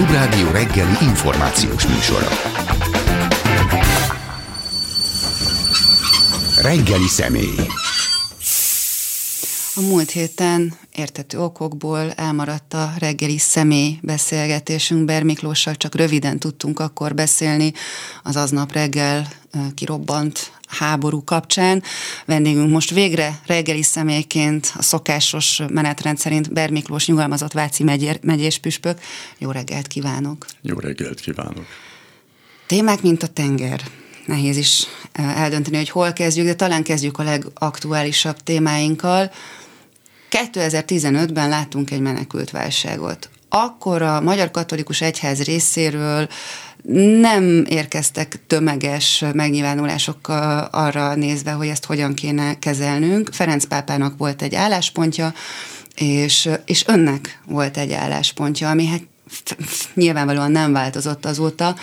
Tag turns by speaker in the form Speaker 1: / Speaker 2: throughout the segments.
Speaker 1: Klubrádió reggeli információs műsora. Reggeli személy.
Speaker 2: A múlt héten értető okokból elmaradt a reggeli személy beszélgetésünk. Ber Miklóssal csak röviden tudtunk akkor beszélni az aznap reggel kirobbant háború kapcsán. Vendégünk most végre reggeli személyként a szokásos menetrend szerint Ber Miklós nyugalmazott Váci megyér, megyés püspök. Jó reggelt kívánok!
Speaker 3: Jó reggelt kívánok!
Speaker 2: Témák, mint a tenger. Nehéz is eldönteni, hogy hol kezdjük, de talán kezdjük a legaktuálisabb témáinkkal. 2015-ben láttunk egy menekült válságot. Akkor a Magyar Katolikus Egyház részéről nem érkeztek tömeges megnyilvánulások arra nézve, hogy ezt hogyan kéne kezelnünk. Ferenc pápának volt egy álláspontja, és, és önnek volt egy álláspontja, ami hát nyilvánvalóan nem változott azóta.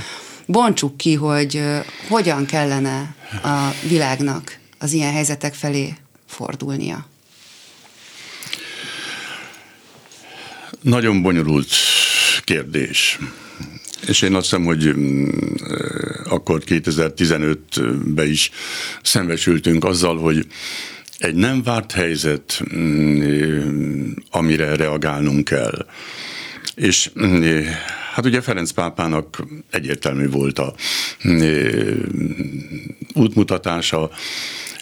Speaker 2: Bontsuk ki, hogy hogyan kellene a világnak az ilyen helyzetek felé fordulnia.
Speaker 3: Nagyon bonyolult kérdés. És én azt hiszem, hogy mm, akkor 2015-ben is szembesültünk azzal, hogy egy nem várt helyzet, mm, amire reagálnunk kell. És mm, hát ugye Ferenc pápának egyértelmű volt a útmutatása,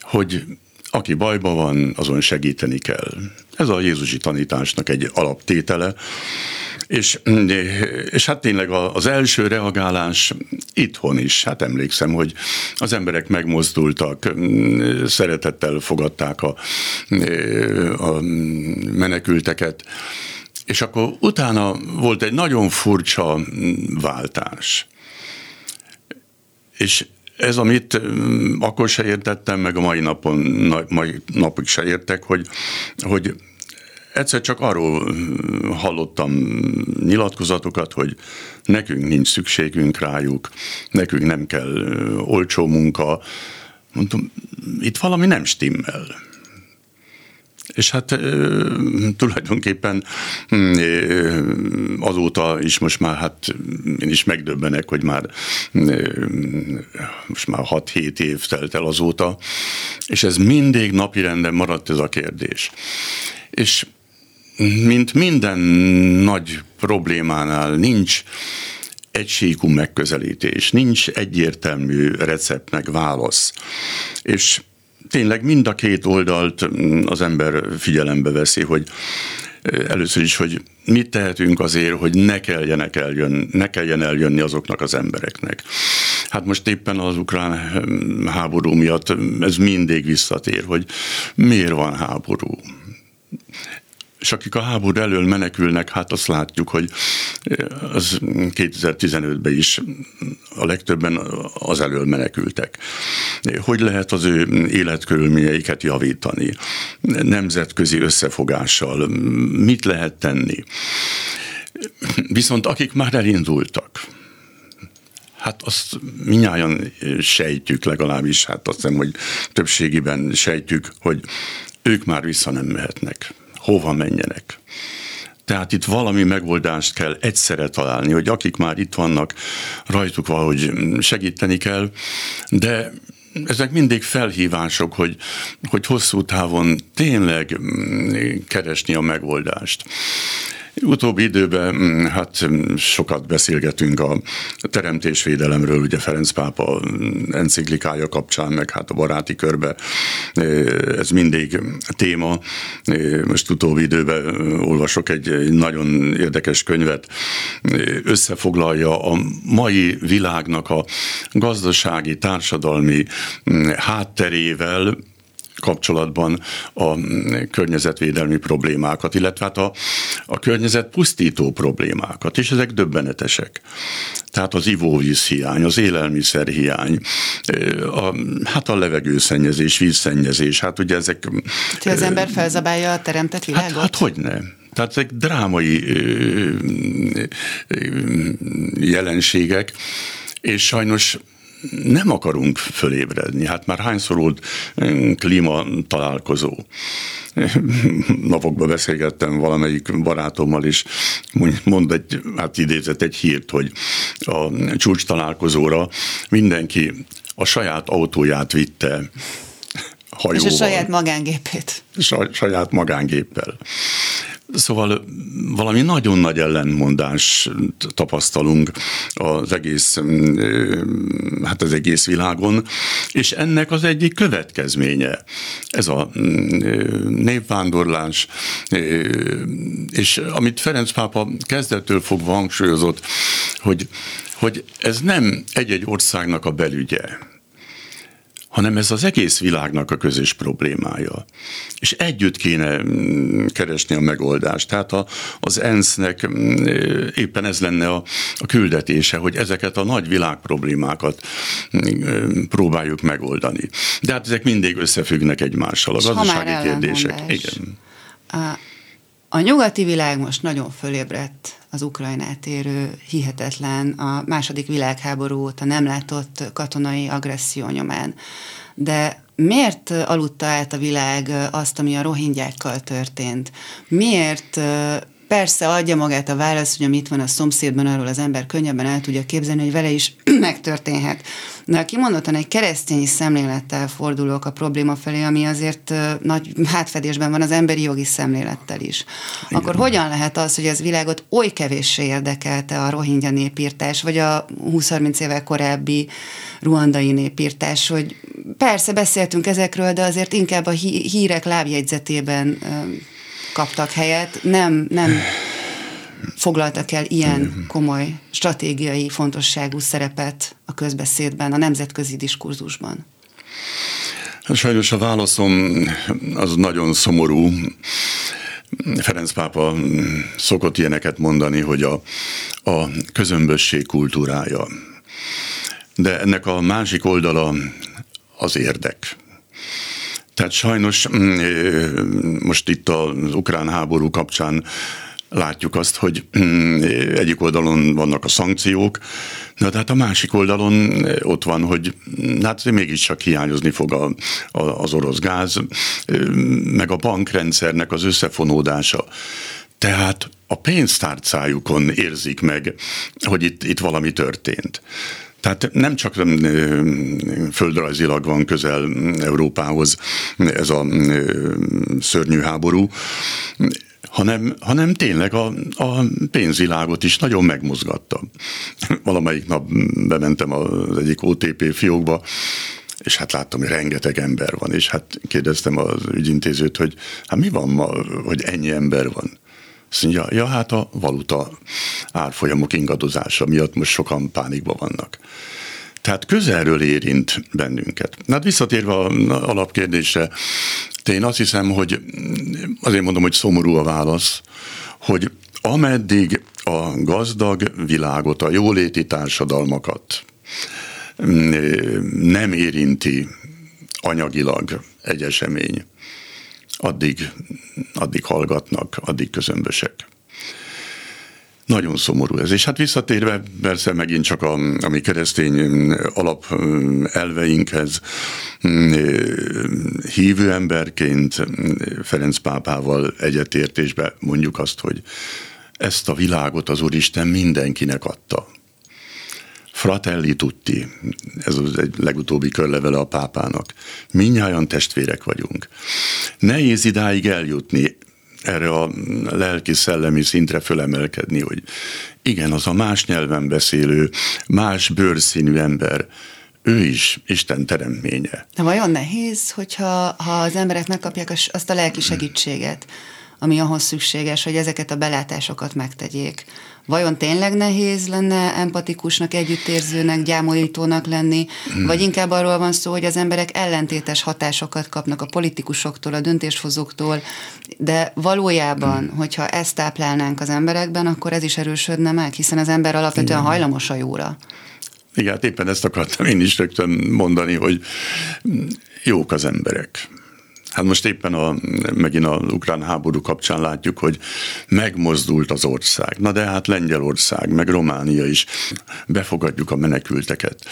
Speaker 3: hogy aki bajba van, azon segíteni kell. Ez a Jézusi tanításnak egy alaptétele, és, és hát tényleg az első reagálás itthon is, hát emlékszem, hogy az emberek megmozdultak, szeretettel fogadták a, a menekülteket, és akkor utána volt egy nagyon furcsa váltás. És ez, amit akkor se értettem, meg a mai napon, mai napig se értek, hogy, hogy egyszer csak arról hallottam nyilatkozatokat, hogy nekünk nincs szükségünk rájuk, nekünk nem kell olcsó munka. Mondtam, itt valami nem stimmel. És hát tulajdonképpen azóta is most már, hát én is megdöbbenek, hogy már most már 6-7 év telt el azóta, és ez mindig napirenden maradt ez a kérdés. És mint minden nagy problémánál nincs egysíkú megközelítés, nincs egyértelmű recept meg válasz. És tényleg mind a két oldalt mm, az ember figyelembe veszi, hogy először is, hogy mit tehetünk azért, hogy ne, kelljenek eljön, ne kelljen eljönni azoknak az embereknek. Hát most éppen az ukrán mm, háború miatt ez mindig visszatér, hogy miért van háború és akik a háború elől menekülnek, hát azt látjuk, hogy az 2015-ben is a legtöbben az elől menekültek. Hogy lehet az ő életkörülményeiket javítani? Nemzetközi összefogással mit lehet tenni? Viszont akik már elindultak, Hát azt minnyáján sejtjük legalábbis, hát azt hiszem, hogy többségiben sejtjük, hogy ők már vissza nem mehetnek hova menjenek. Tehát itt valami megoldást kell egyszerre találni, hogy akik már itt vannak, rajtuk valahogy segíteni kell, de ezek mindig felhívások, hogy, hogy hosszú távon tényleg keresni a megoldást. Utóbbi időben mm, hát mm, sokat beszélgetünk a teremtésvédelemről, ugye Ferenc pápa mm, enciklikája kapcsán, meg hát a baráti körbe ez mindig téma. Most utóbbi időben olvasok egy nagyon érdekes könyvet, összefoglalja a mai világnak a gazdasági, társadalmi hátterével, kapcsolatban a környezetvédelmi problémákat, illetve hát a, a környezet pusztító problémákat, és ezek döbbenetesek. Tehát az ivóvíz hiány, az élelmiszer hiány, a, hát a levegőszennyezés, vízszennyezés, hát ugye ezek...
Speaker 2: Hogy az ember felzabálja a teremtett világot?
Speaker 3: Hát, hát hogy ne? Tehát ezek drámai jelenségek, és sajnos nem akarunk fölébredni. Hát már hányszor volt klíma találkozó. Napokban beszélgettem valamelyik barátommal, és mond egy, hát idézett egy hírt, hogy a csúcs találkozóra mindenki a saját autóját vitte hajóval.
Speaker 2: És a saját magángépét.
Speaker 3: Saját magángéppel. Szóval valami nagyon nagy ellentmondás tapasztalunk az egész, hát az egész világon, és ennek az egyik következménye ez a népvándorlás, és amit Ferenc pápa kezdettől fogva hangsúlyozott, hogy, hogy ez nem egy-egy országnak a belügye, hanem ez az egész világnak a közös problémája. És együtt kéne mm, keresni a megoldást. Tehát a, az ENSZ-nek mm, éppen ez lenne a, a küldetése, hogy ezeket a nagy világ problémákat mm, próbáljuk megoldani. De hát ezek mindig összefüggnek egymással. A gazdasági kérdések. Igen.
Speaker 2: A, a nyugati világ most nagyon fölébredt az Ukrajnát érő hihetetlen, a második világháború óta nem látott katonai agresszió nyomán. De miért aludta át a világ azt, ami a rohingyákkal történt? Miért Persze adja magát a válasz, hogy amit van a szomszédban, arról az ember könnyebben el tudja képzelni, hogy vele is megtörténhet. De ha kimondottan egy keresztény szemlélettel fordulok a probléma felé, ami azért nagy hátfedésben van az emberi jogi szemlélettel is, Igen. akkor hogyan lehet az, hogy ez világot oly kevéssé érdekelte a rohingya népírtás, vagy a 20-30 évvel korábbi ruandai népírtás, hogy persze beszéltünk ezekről, de azért inkább a hírek lábjegyzetében kaptak helyet, nem, nem foglaltak el ilyen komoly stratégiai fontosságú szerepet a közbeszédben, a nemzetközi diskurzusban?
Speaker 3: Hát sajnos a válaszom az nagyon szomorú. Ferenc pápa szokott ilyeneket mondani, hogy a, a közömbösség kultúrája. De ennek a másik oldala az érdek. Tehát sajnos mm, most itt az ukrán háború kapcsán látjuk azt, hogy mm, egyik oldalon vannak a szankciók, na tehát a másik oldalon ott van, hogy mm, hát mégiscsak hiányozni fog a, a, az orosz gáz, meg a bankrendszernek az összefonódása. Tehát a pénztárcájukon érzik meg, hogy itt, itt valami történt. Tehát nem csak földrajzilag van közel Európához ez a szörnyű háború, hanem, hanem tényleg a, a pénzvilágot is nagyon megmozgatta. Valamelyik nap bementem az egyik OTP fiókba, és hát láttam, hogy rengeteg ember van, és hát kérdeztem az ügyintézőt, hogy hát mi van ma, hogy ennyi ember van. Azt mondja, ja, hát a valuta árfolyamok ingadozása miatt most sokan pánikban vannak. Tehát közelről érint bennünket. Hát visszatérve a alapkérdésre, én azt hiszem, hogy azért mondom, hogy szomorú a válasz, hogy ameddig a gazdag világot, a jóléti társadalmakat nem érinti anyagilag egy esemény, addig, addig hallgatnak, addig közömbösek. Nagyon szomorú ez. És hát visszatérve persze megint csak a, a mi keresztény alap elveinkhez, hívő emberként Ferenc pápával egyetértésbe mondjuk azt, hogy ezt a világot az Úristen mindenkinek adta. Fratelli tutti, ez az egy legutóbbi körlevele a pápának. Minnyáján testvérek vagyunk. Nehéz idáig eljutni, erre a lelki-szellemi szintre fölemelkedni, hogy igen, az a más nyelven beszélő, más bőrszínű ember, ő is Isten teremtménye.
Speaker 2: De vajon nehéz, hogyha ha az emberek megkapják azt a lelki segítséget, ami ahhoz szükséges, hogy ezeket a belátásokat megtegyék. Vajon tényleg nehéz lenne empatikusnak, együttérzőnek, gyámolítónak lenni, vagy inkább arról van szó, hogy az emberek ellentétes hatásokat kapnak a politikusoktól, a döntéshozóktól, de valójában, hmm. hogyha ezt táplálnánk az emberekben, akkor ez is erősödne meg, hiszen az ember alapvetően hajlamos a jóra.
Speaker 3: Igen, hát éppen ezt akartam én is rögtön mondani, hogy jók az emberek Hát most éppen a, megint a ukrán háború kapcsán látjuk, hogy megmozdult az ország. Na de hát Lengyelország, meg Románia is befogadjuk a menekülteket.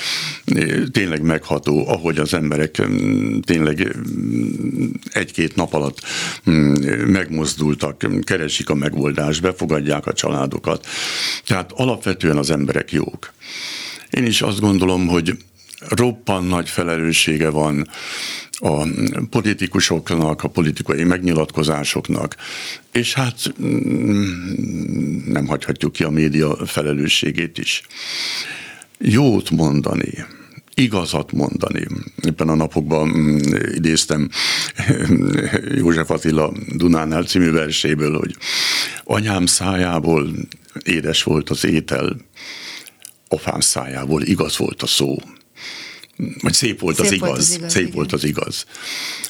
Speaker 3: Tényleg megható, ahogy az emberek tényleg egy-két nap alatt megmozdultak, keresik a megoldást, befogadják a családokat. Tehát alapvetően az emberek jók. Én is azt gondolom, hogy roppan nagy felelőssége van a politikusoknak, a politikai megnyilatkozásoknak, és hát mm, nem hagyhatjuk ki a média felelősségét is. Jót mondani, igazat mondani. Éppen a napokban mm, idéztem József Attila Dunánál című verséből, hogy anyám szájából édes volt az étel, apám szájából igaz volt a szó vagy szép volt szép az igaz, volt az igaz szép igen. volt az igaz.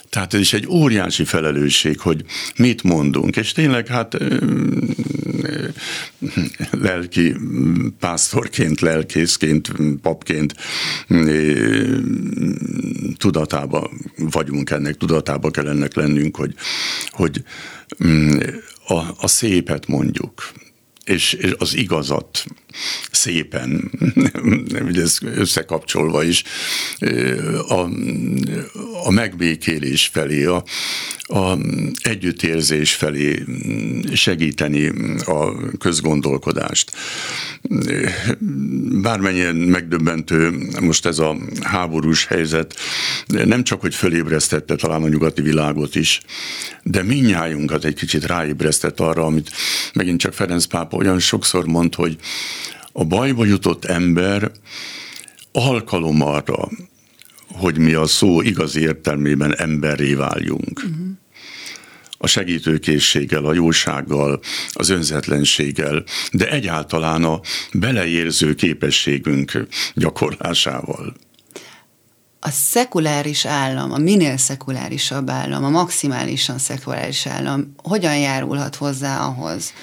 Speaker 3: Tehát ez is egy óriási felelősség, hogy mit mondunk, és tényleg hát lelki pásztorként, lelkészként, papként tudatába vagyunk ennek, tudatába kell ennek lennünk, hogy, hogy a, a szépet mondjuk, és, és az igazat szépen, ugye ez összekapcsolva is, a, a megbékélés felé, a, a együttérzés felé segíteni a közgondolkodást. Bármennyien megdöbbentő most ez a háborús helyzet, nem csak, hogy fölébresztette talán a nyugati világot is, de minnyájunkat egy kicsit ráébresztett arra, amit megint csak Ferenc pápa olyan sokszor mond, hogy a bajba jutott ember alkalom arra, hogy mi a szó igazi értelmében emberré váljunk. Uh-huh. A segítőkészséggel, a jósággal, az önzetlenséggel, de egyáltalán a beleérző képességünk gyakorlásával.
Speaker 2: A szekuláris állam, a minél szekulárisabb állam, a maximálisan szekuláris állam hogyan járulhat hozzá ahhoz,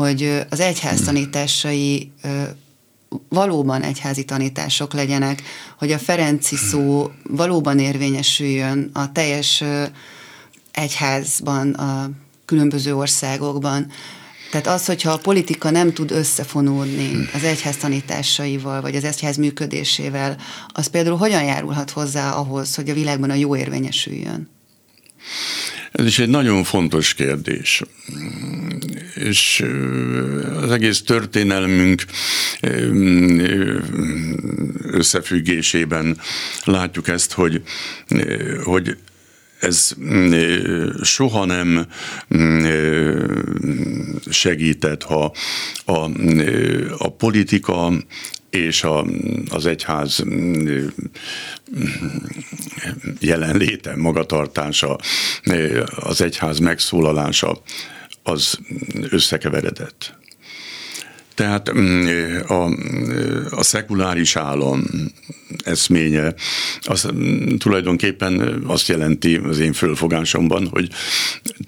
Speaker 2: hogy az egyház tanításai valóban egyházi tanítások legyenek, hogy a Ferenci szó valóban érvényesüljön a teljes egyházban, a különböző országokban. Tehát az, hogyha a politika nem tud összefonódni az egyház tanításaival, vagy az egyház működésével, az például hogyan járulhat hozzá ahhoz, hogy a világban a jó érvényesüljön?
Speaker 3: Ez is egy nagyon fontos kérdés. És az egész történelmünk összefüggésében látjuk ezt, hogy, hogy ez soha nem segített, ha a, a politika és a, az egyház jelenléte, magatartása, az egyház megszólalása az összekeveredett. Tehát mm, a, a szekuláris állam eszménye az mm, tulajdonképpen azt jelenti az én fölfogásomban, hogy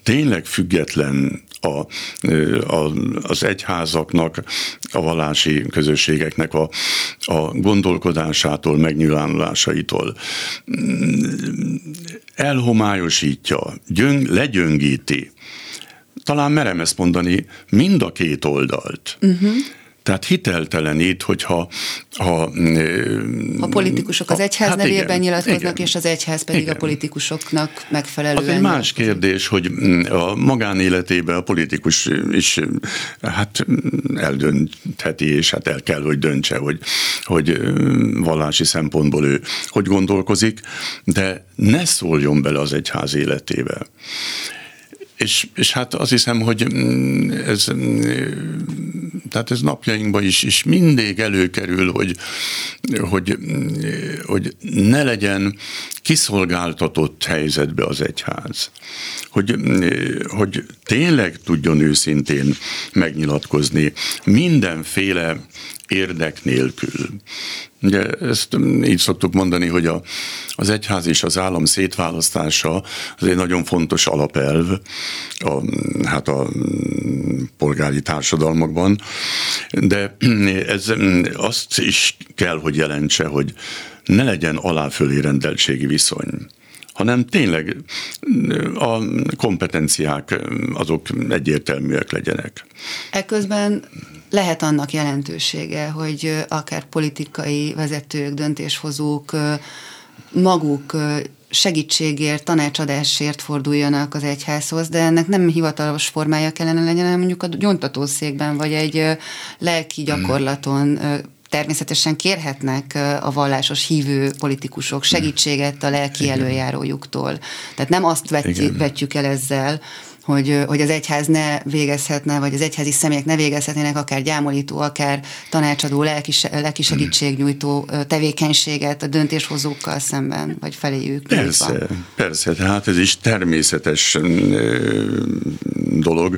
Speaker 3: tényleg független a, a, az egyházaknak, a vallási közösségeknek a, a gondolkodásától, megnyilvánulásaitól. Mm, elhomályosítja, gyöng, legyöngíti talán merem ezt mondani, mind a két oldalt. Uh-huh. Tehát hiteltelenít, hogyha... Ha,
Speaker 2: a politikusok az egyház hát nevében igen, nyilatkoznak, igen, és az egyház pedig igen. a politikusoknak megfelelően...
Speaker 3: Az egy más kérdés, hogy a magánéletében a politikus is hát eldöntheti, és hát el kell, hogy döntse, hogy, hogy vallási szempontból ő hogy gondolkozik, de ne szóljon bele az egyház életébe. És, és hát azt hiszem, hogy mm, ez, mm, tehát ez napjainkban is, is mindig előkerül, hogy, hogy, mm, hogy ne legyen kiszolgáltatott helyzetbe az egyház. Hogy, hogy tényleg tudjon őszintén megnyilatkozni mindenféle érdek nélkül. Ugye ezt így szoktuk mondani, hogy a, az egyház és az állam szétválasztása az egy nagyon fontos alapelv a, hát a polgári társadalmakban, de ez azt is kell, hogy jelentse, hogy ne legyen aláfölé rendeltségi viszony hanem tényleg a kompetenciák azok egyértelműek legyenek.
Speaker 2: Ekközben lehet annak jelentősége, hogy akár politikai vezetők, döntéshozók maguk segítségért, tanácsadásért forduljanak az egyházhoz, de ennek nem hivatalos formája kellene legyen, hanem mondjuk a gyontatószékben, vagy egy lelki gyakorlaton természetesen kérhetnek a vallásos hívő politikusok segítséget a lelki előjárójuktól. Tehát nem azt vetjük, vetjük el ezzel, hogy, hogy az egyház ne végezhetne, vagy az egyházi személyek ne végezhetnének akár gyámolító, akár tanácsadó, lelki, lelki segítségnyújtó tevékenységet a döntéshozókkal szemben, vagy feléjük.
Speaker 3: Persze, persze, tehát ez is természetes dolog,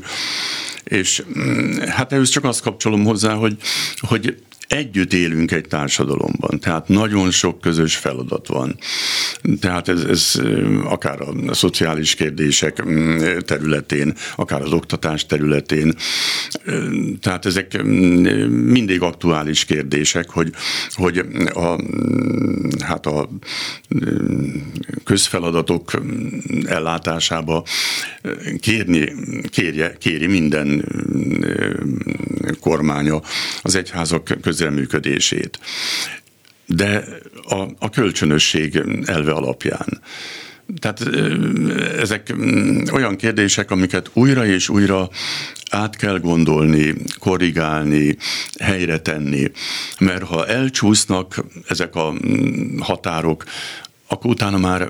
Speaker 3: és hát ehhez csak azt kapcsolom hozzá, hogy, hogy együtt élünk egy társadalomban, tehát nagyon sok közös feladat van. Tehát ez, ez akár a szociális kérdések területén, akár az oktatás területén, tehát ezek mindig aktuális kérdések, hogy, hogy a, hát a közfeladatok ellátásába kérni, kérje, kéri minden kormánya az egyházak közreműködését. De a, a kölcsönösség elve alapján. Tehát ezek olyan kérdések, amiket újra és újra át kell gondolni, korrigálni, helyre tenni, mert ha elcsúsznak ezek a határok, akkor utána már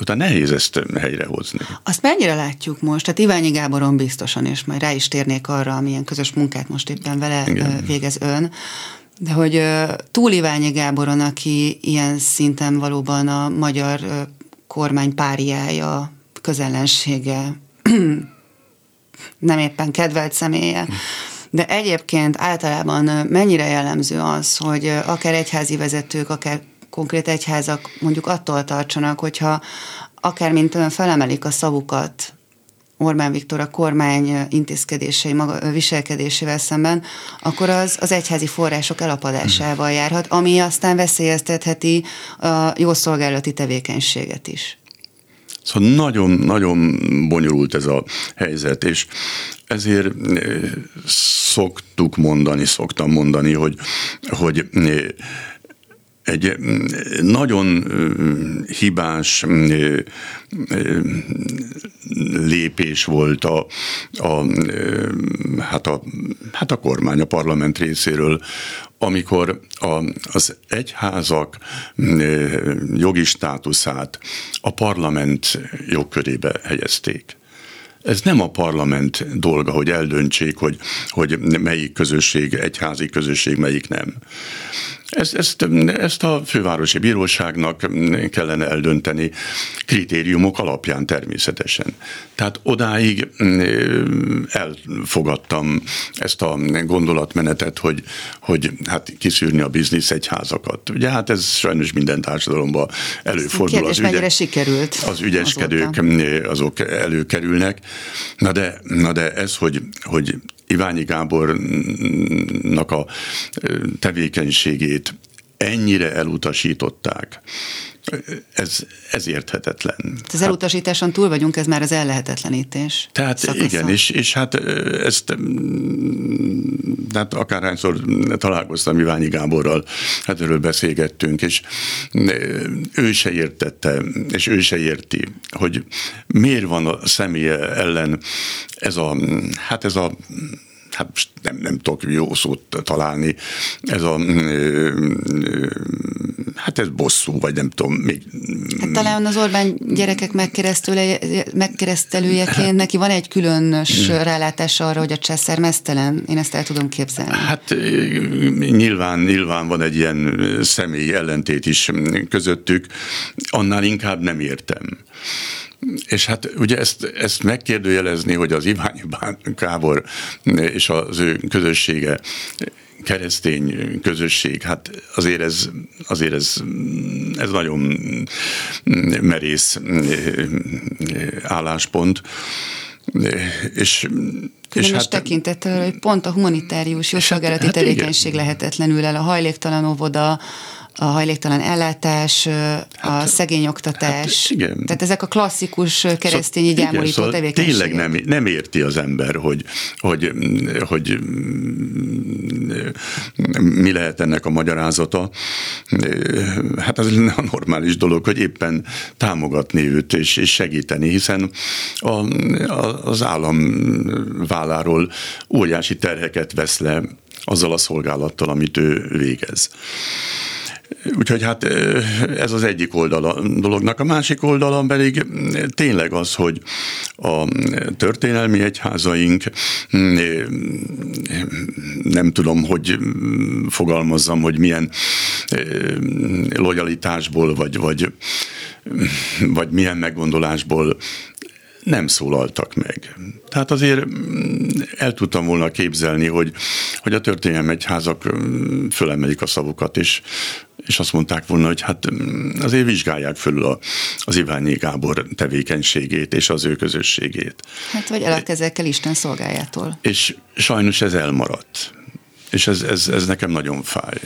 Speaker 3: utána nehéz ezt helyrehozni.
Speaker 2: Azt mennyire látjuk most? Tehát Iványi Gáboron biztosan, és majd rá is térnék arra, amilyen közös munkát most éppen vele Igen. végez ön, de hogy túl Iványi Gáboron, aki ilyen szinten valóban a magyar kormány páriája, közellensége, nem éppen kedvelt személye, de egyébként általában mennyire jellemző az, hogy akár egyházi vezetők, akár konkrét egyházak mondjuk attól tartsanak, hogyha akár mint ön felemelik a szavukat Orbán Viktor a kormány intézkedései, maga, viselkedésével szemben, akkor az az egyházi források elapadásával járhat, ami aztán veszélyeztetheti a jó tevékenységet is.
Speaker 3: Szóval nagyon-nagyon bonyolult ez a helyzet, és ezért szoktuk mondani, szoktam mondani, hogy, hogy egy mm, nagyon mm, hibás mm, lépés volt a, a, hát a, hát a kormány, a parlament részéről, amikor a, az egyházak jogi státuszát a parlament jogkörébe helyezték. Ez nem a parlament dolga, hogy eldöntsék, hogy, hogy melyik közösség, egyházi közösség, melyik nem. Ezt, ezt, ezt a fővárosi bíróságnak kellene eldönteni kritériumok alapján természetesen. Tehát odáig mm, elfogadtam ezt a gondolatmenetet, hogy, hogy hát kiszűrni a biznisz egyházakat. Ugye hát ez sajnos minden társadalomban előfordul.
Speaker 2: Kérdés, az ügye, sikerült
Speaker 3: Az ügyeskedők azóta. azok előkerülnek. Na de, na de ez, hogy, hogy Iványi Gábornak a tevékenységét ennyire elutasították. Ez, ez ez
Speaker 2: Az elutasításon túl vagyunk, ez már az ellehetetlenítés.
Speaker 3: Tehát szakasza. igen, és, és hát ezt tehát akárhányszor találkoztam Iványi Gáborral, hát erről beszélgettünk, és ő se értette, és ő se érti, hogy miért van a személye ellen ez a, hát ez a hát nem, nem tudok jó szót találni, ez a hát ez bosszú, vagy nem tudom, még...
Speaker 2: Hát talán az Orbán gyerekek megkeresztelőjeként neki van egy különös rálátás arra, hogy a császár mesztelen, én ezt el tudom képzelni.
Speaker 3: Hát nyilván, nyilván van egy ilyen személyi ellentét is közöttük, annál inkább nem értem. És hát ugye ezt, ezt megkérdőjelezni, hogy az Iványi Kábor és az ő közössége keresztény közösség, hát azért ez, azért ez, ez nagyon merész álláspont.
Speaker 2: És Különös és hát, tekintettel, hogy pont a humanitárius jószolgálati hát, hát tevékenység igen. lehetetlenül el, a hajléktalan óvoda, a hajléktalan ellátás, a hát, szegény oktatás. Hát, igen. Tehát ezek a klasszikus keresztény szóval, gyámolító szóval tevékenységek.
Speaker 3: Tényleg nem, nem érti az ember, hogy, hogy, hogy mi lehet ennek a magyarázata. Hát ez a normális dolog, hogy éppen támogatni őt és, és segíteni, hiszen a, a, az állam válláról óriási terheket vesz le azzal a szolgálattal, amit ő végez. Úgyhogy hát ez az egyik oldala dolognak. A másik oldalon pedig tényleg az, hogy a történelmi egyházaink, nem tudom, hogy fogalmazzam, hogy milyen lojalitásból, vagy, vagy, vagy milyen meggondolásból nem szólaltak meg. Tehát azért el tudtam volna képzelni, hogy, hogy a történelmi egyházak fölemelik a szavukat, és, és azt mondták volna, hogy hát mm, azért vizsgálják fölül a, az Iványi Gábor tevékenységét és az ő közösségét.
Speaker 2: Hát vagy elkezekkel Isten szolgájától.
Speaker 3: És sajnos ez elmaradt. És ez, ez, ez nekem nagyon fáj.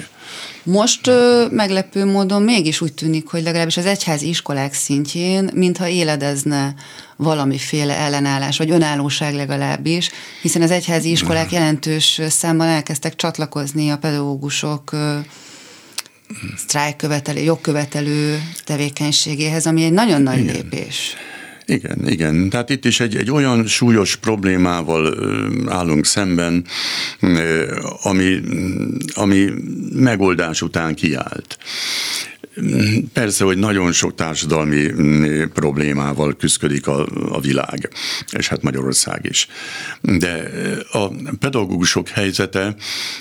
Speaker 2: Most ö, meglepő módon mégis úgy tűnik, hogy legalábbis az egyházi iskolák szintjén, mintha éledezne valamiféle ellenállás, vagy önállóság legalábbis, hiszen az egyházi iskolák jelentős számban elkezdtek csatlakozni a pedagógusok sztrájkkövetelő, jogkövetelő tevékenységéhez, ami egy nagyon nagy Igen. lépés.
Speaker 3: Igen, igen. Tehát itt is egy, egy olyan súlyos problémával állunk szemben, ami, ami megoldás után kiállt. Persze, hogy nagyon sok társadalmi mm, problémával küzdik a, a világ, és hát Magyarország is. De a pedagógusok helyzete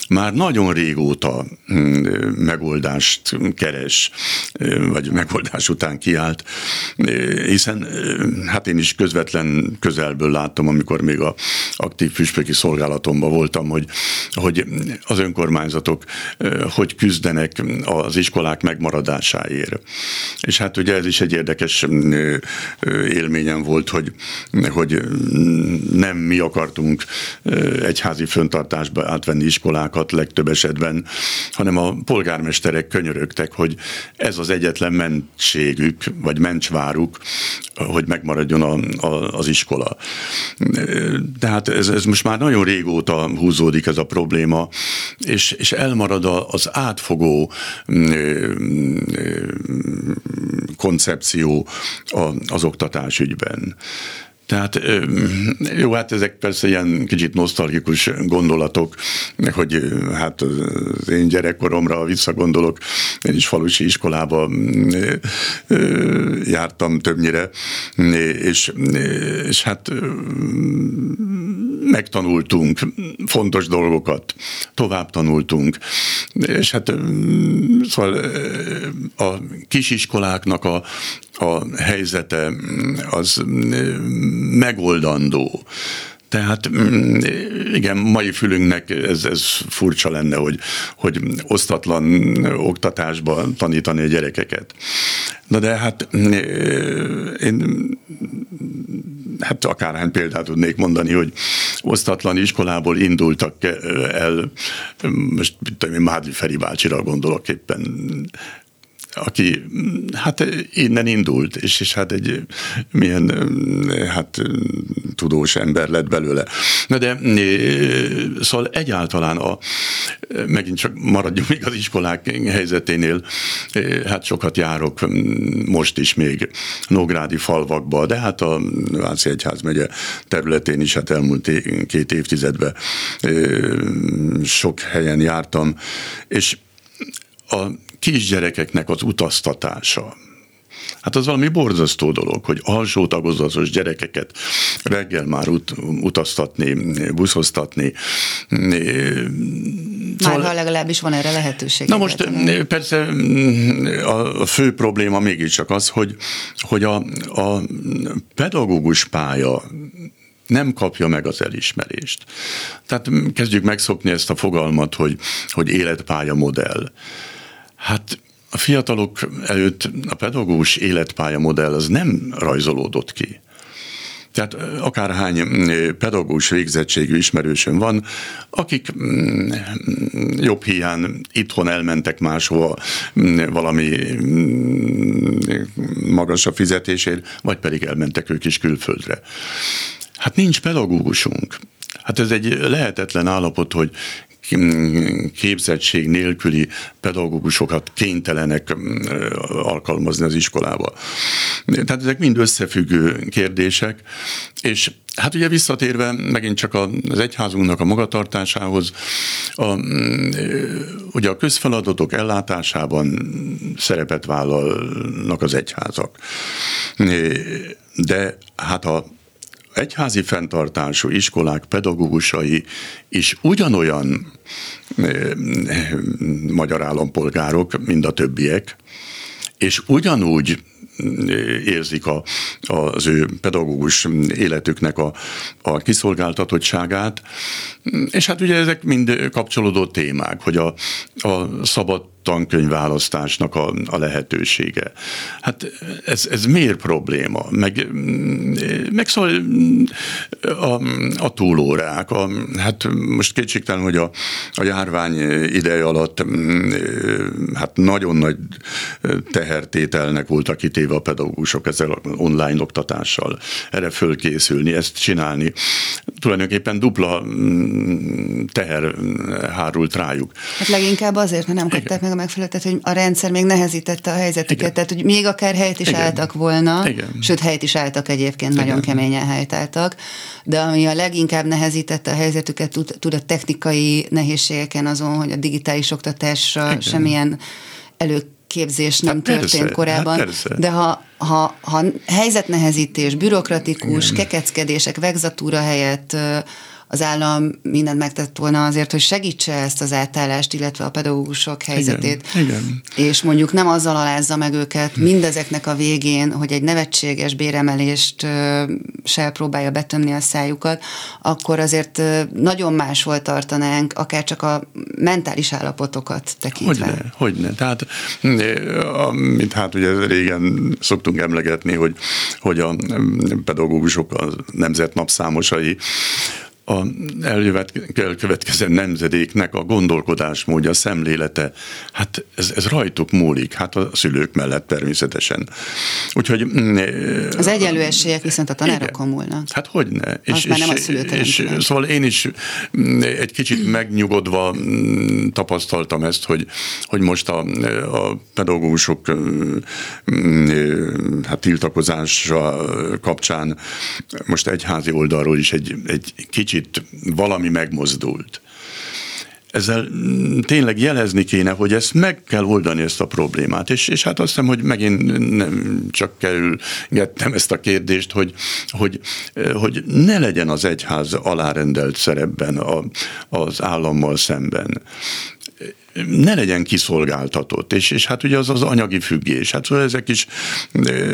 Speaker 3: már nagyon régóta mm, megoldást keres, vagy megoldás után kiállt, hiszen hát én is közvetlen közelből láttam, amikor még a aktív püspöki szolgálatomban voltam, hogy, hogy az önkormányzatok hogy küzdenek az iskolák megmaradásáért, hatásáért. És hát ugye ez is egy érdekes élményem volt, hogy, hogy nem mi akartunk egyházi föntartásba átvenni iskolákat legtöbb esetben, hanem a polgármesterek könyörögtek, hogy ez az egyetlen mentségük, vagy mencsváruk, hogy megmaradjon a, a, az iskola. Tehát ez, ez most már nagyon régóta húzódik ez a probléma, és, és elmarad az átfogó koncepció az oktatás ügyben. Tehát jó, hát ezek persze ilyen kicsit nosztalgikus gondolatok, hogy hát az én gyerekkoromra visszagondolok, én is falusi iskolába jártam többnyire, és, és hát megtanultunk fontos dolgokat, tovább tanultunk, és hát szóval a kisiskoláknak a, a helyzete az megoldandó. Tehát mm, igen, mai fülünknek ez, ez furcsa lenne, hogy, hogy osztatlan oktatásba tanítani a gyerekeket. Na de hát mm, én hát akárhány példát tudnék mondani, hogy osztatlan iskolából indultak el, most tudom én, Mádli Feri bácsira gondolok éppen, aki hát innen indult, és, és hát egy milyen hát tudós ember lett belőle. Na de szóval egyáltalán a, megint csak maradjunk még az iskolák helyzeténél, hát sokat járok most is még Nógrádi falvakba, de hát a Váci Egyház megye területén is hát elmúlt két évtizedben sok helyen jártam, és a kisgyerekeknek az utaztatása. Hát az valami borzasztó dolog, hogy alsó tagozatos gyerekeket reggel már ut- utaztatni, buszoztatni.
Speaker 2: Már ha legalábbis van erre lehetőség.
Speaker 3: Na most nem? persze a fő probléma mégiscsak az, hogy, hogy a, a pedagógus pálya nem kapja meg az elismerést. Tehát kezdjük megszokni ezt a fogalmat, hogy, hogy életpálya modell. Hát a fiatalok előtt a pedagógus életpálya modell az nem rajzolódott ki. Tehát akárhány pedagógus végzettségű ismerősön van, akik jobb hiány itthon elmentek máshova valami magasabb fizetésért, vagy pedig elmentek ők is külföldre. Hát nincs pedagógusunk. Hát ez egy lehetetlen állapot, hogy képzettség nélküli pedagógusokat kénytelenek alkalmazni az iskolába. Tehát ezek mind összefüggő kérdések, és Hát ugye visszatérve megint csak az egyházunknak a magatartásához, a, ugye a közfeladatok ellátásában szerepet vállalnak az egyházak. De hát a egyházi fenntartású iskolák pedagógusai is ugyanolyan magyar állampolgárok, mint a többiek, és ugyanúgy érzik a, az ő pedagógus életüknek a, a kiszolgáltatottságát, és hát ugye ezek mind kapcsolódó témák, hogy a, a szabad tankönyvválasztásnak a, a lehetősége. Hát ez, ez miért probléma? Meg, meg szóval a, a túlórák, a, hát most kétségtelen, hogy a, a járvány ideje alatt hát nagyon nagy tehertételnek voltak kitéve a pedagógusok ezzel online oktatással. Erre fölkészülni, ezt csinálni. Tulajdonképpen dupla teher hárult rájuk.
Speaker 2: Hát leginkább azért, mert nem kapták meg a megfelelő, tehát hogy a rendszer még nehezítette a helyzetüket, Igen. tehát hogy még akár helyet is Igen. álltak volna, Igen. sőt helyet is álltak egyébként, Igen. nagyon keményen helyt álltak, de ami a leginkább nehezítette a helyzetüket, tud, a technikai nehézségeken azon, hogy a digitális oktatásra Igen. semmilyen elő képzés nem hát történt persze, korábban, hát de ha, ha, ha helyzetnehezítés, bürokratikus, Igen. kekeckedések, vegzatúra helyett az állam mindent megtett volna azért, hogy segítse ezt az átállást, illetve a pedagógusok helyzetét.
Speaker 3: Igen, igen.
Speaker 2: És mondjuk nem azzal alázza meg őket mindezeknek a végén, hogy egy nevetséges béremelést se próbálja betömni a szájukat, akkor azért nagyon máshol tartanánk, akár csak a mentális állapotokat tekintve.
Speaker 3: Hogyne, hogyne. Tehát, mint hát ugye régen szoktunk emlegetni, hogy, hogy a pedagógusok a nemzetnapszámosai, a elkövetkező nemzedéknek a gondolkodásmódja, a szemlélete, hát ez, ez rajtuk múlik, hát a szülők mellett természetesen. Úgyhogy...
Speaker 2: Mm, az egyenlő esélyek viszont a tanárokon múlnak.
Speaker 3: Hát hogy ne.
Speaker 2: És, és, nem a
Speaker 3: és, Szóval én is mm, egy kicsit megnyugodva mm, tapasztaltam ezt, hogy, hogy most a, a pedagógusok hát tiltakozása kapcsán most egyházi oldalról is egy, egy kicsit kicsit valami megmozdult. Ezzel tényleg jelezni kéne, hogy ezt meg kell oldani ezt a problémát. És, és hát azt hiszem, hogy megint nem csak kerülgettem ezt a kérdést, hogy, hogy, hogy ne legyen az egyház alárendelt szerepben a, az állammal szemben ne legyen kiszolgáltatott, és, és hát ugye az az anyagi függés, hát szóval ezek is